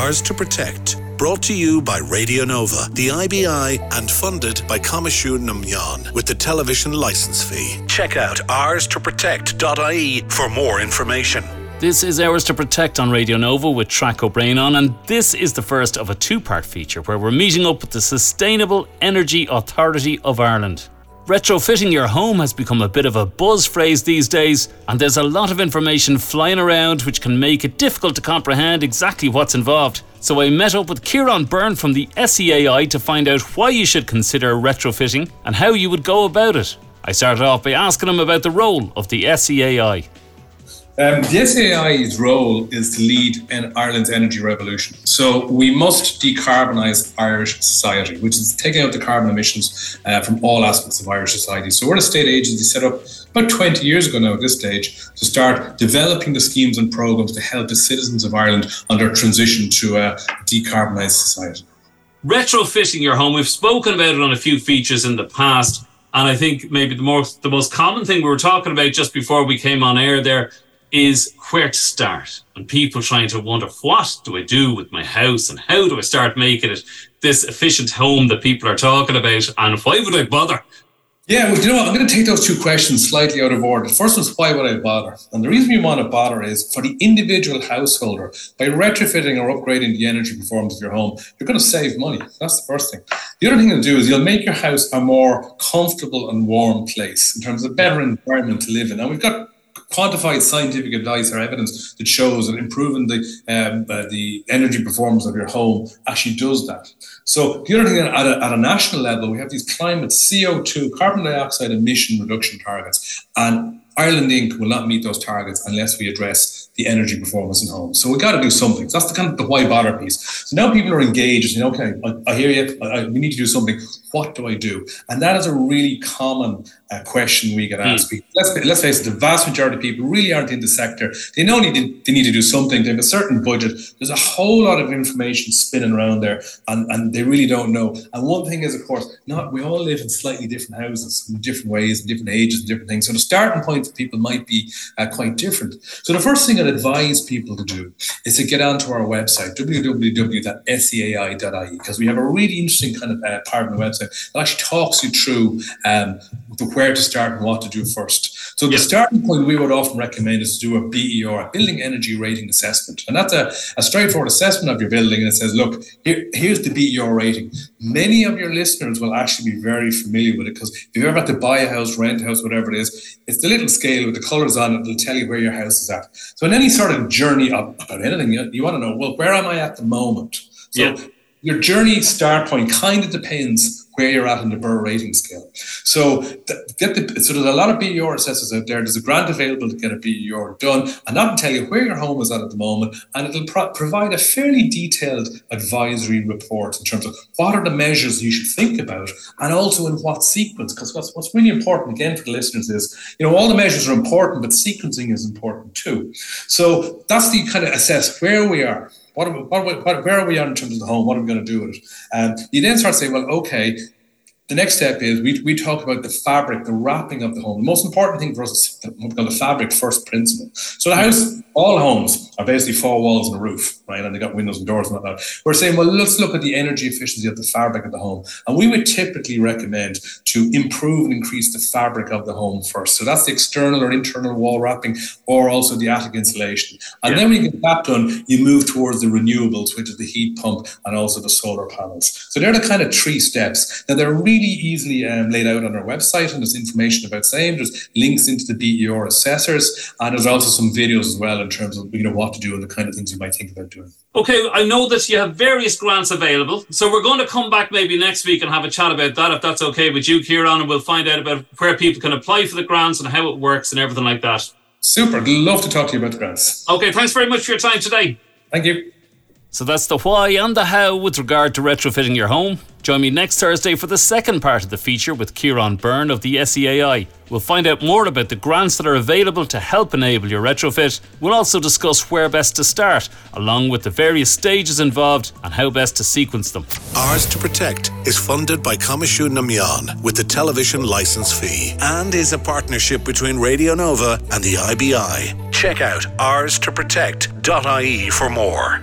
Ours to Protect. Brought to you by Radio Nova, the IBI, and funded by Coimisiún na Meán with the television license fee. Check out ours2protect.ie for more information. This is Ours to Protect on Radio Nova with Traic O'Brien on, and this is the first of a two part feature where we're meeting up with the Sustainable Energy Authority of Ireland. Retrofitting your home has become a bit of a buzz phrase these days, and there's a lot of information flying around which can make it difficult to comprehend exactly what's involved. So I met up with Ciaran Byrne from the SEAI to find out why you should consider retrofitting and how you would go about it. I started off by asking him about the role of the SEAI. Um, the SEAI's role is to lead in Ireland's energy revolution. So we must decarbonise Irish society, which is taking out the carbon emissions uh, from all aspects of Irish society. So we're a state agency set up about 20 years ago now at this stage to start developing the schemes and programmes to help the citizens of Ireland on their transition to a decarbonised society. Retrofitting your home, we've spoken about it on a few features in the past. And I think maybe the most the most common thing we were talking about just before we came on air there is where to start. And people trying to wonder, what do I do with my house and how do I start making it this efficient home that people are talking about? And why would I bother? Yeah, well, you know what? I'm going to take those two questions slightly out of order. The first one's why would I bother? And the reason you want to bother is for the individual householder, by retrofitting or upgrading the energy performance of your home, you're going to save money. That's the first thing. The other thing to do is you'll make your house a more comfortable and warm place in terms of a better environment to live in. And we've got quantified scientific advice or evidence that shows that improving the um, uh, the energy performance of your home actually does that. So the other thing at a, at a national level, we have these climate CO2 carbon dioxide emission reduction targets, and Ireland Inc. will not meet those targets unless we address the energy performance in homes. So we got to do something. So that's the kind of the why bother piece. So now people are engaged. You know, okay, I, I hear you. I, I, we need to do something. What do I do? And that is a really common uh, question we get asked. Mm. Let's, let's face it, the vast majority of people really aren't in the sector. They know need to, they need to do something. They have a certain budget. There's a whole lot of information spinning around there, and, and they really don't know. And one thing is, of course, not we all live in slightly different houses, in different ways, in different ages, and different things. So the starting point for people might be uh, quite different. So the first thing I'd advise people to do is to get onto our website www.seai.ie because we have a really interesting kind of uh, part of the website that actually talks you through um, the where to start and what to do first. So the starting point we would often recommend is to do a BER, a building energy rating assessment. And that's a, a straightforward assessment of your building. And it says, look, here, here's the BER rating. Many of your listeners will actually be very familiar with it because if you've ever had to buy a house, rent a house, whatever it is, it's the little scale with the colors on it that'll tell you where your house is at. So in any sort of journey of, about anything, you, you want to know, well, where am I at the moment? So yeah. your journey start point kind of depends where you're at in the BER rating scale. So get the so there's a lot of BER assessors out there. There's a grant available to get a BER done, and that'll tell you where your home is at at the moment, and it'll pro- provide a fairly detailed advisory report in terms of what are the measures you should think about, and also in what sequence. Because what's what's really important again for the listeners is you know all the measures are important, but sequencing is important too. So that's the kind of assess where we are what, are we, what, are we, what, where are we at in terms of the home? What are we going to do with it? And you then start saying, well, okay, the next step is we, we talk about the fabric, the wrapping of the home. The most important thing for us is what we call the fabric first principle. So the house, all homes are basically four walls and a roof, right? And they got windows and doors and whatnot. We're saying, well, let's look at the energy efficiency of the fabric of the home. And we would typically recommend to improve and increase the fabric of the home first. So that's the external or internal wall wrapping or also the attic insulation. And yeah. then when you get that done, you move towards the renewables, which is the heat pump and also the solar panels. So they're the kind of three steps. Now they're really easily um, laid out on our website, and there's information about same. There's links into the BER assessors, and there's also some videos as well in terms of you know what to do and the kind of things you might think about doing. Okay, I know that you have various grants available, so we're going to come back maybe next week and have a chat about that, if that's okay with you, Ciaran, and we'll find out about where people can apply for the grants and how it works and everything like that. Super, I'd love to talk to you about the grants. Okay, thanks very much for your time today. Thank you. So that's the why and the how with regard to retrofitting your home. Join me next Thursday for the second part of the feature with Ciaran Byrne of the SEAI. We'll find out more about the grants that are available to help enable your retrofit. We'll also discuss where best to start, along with the various stages involved and how best to sequence them. Ours to Protect is funded by Coimisiún na Meán with the television license fee and is a partnership between Radio Nova and the IBI. Check out ours to protect.ie for more.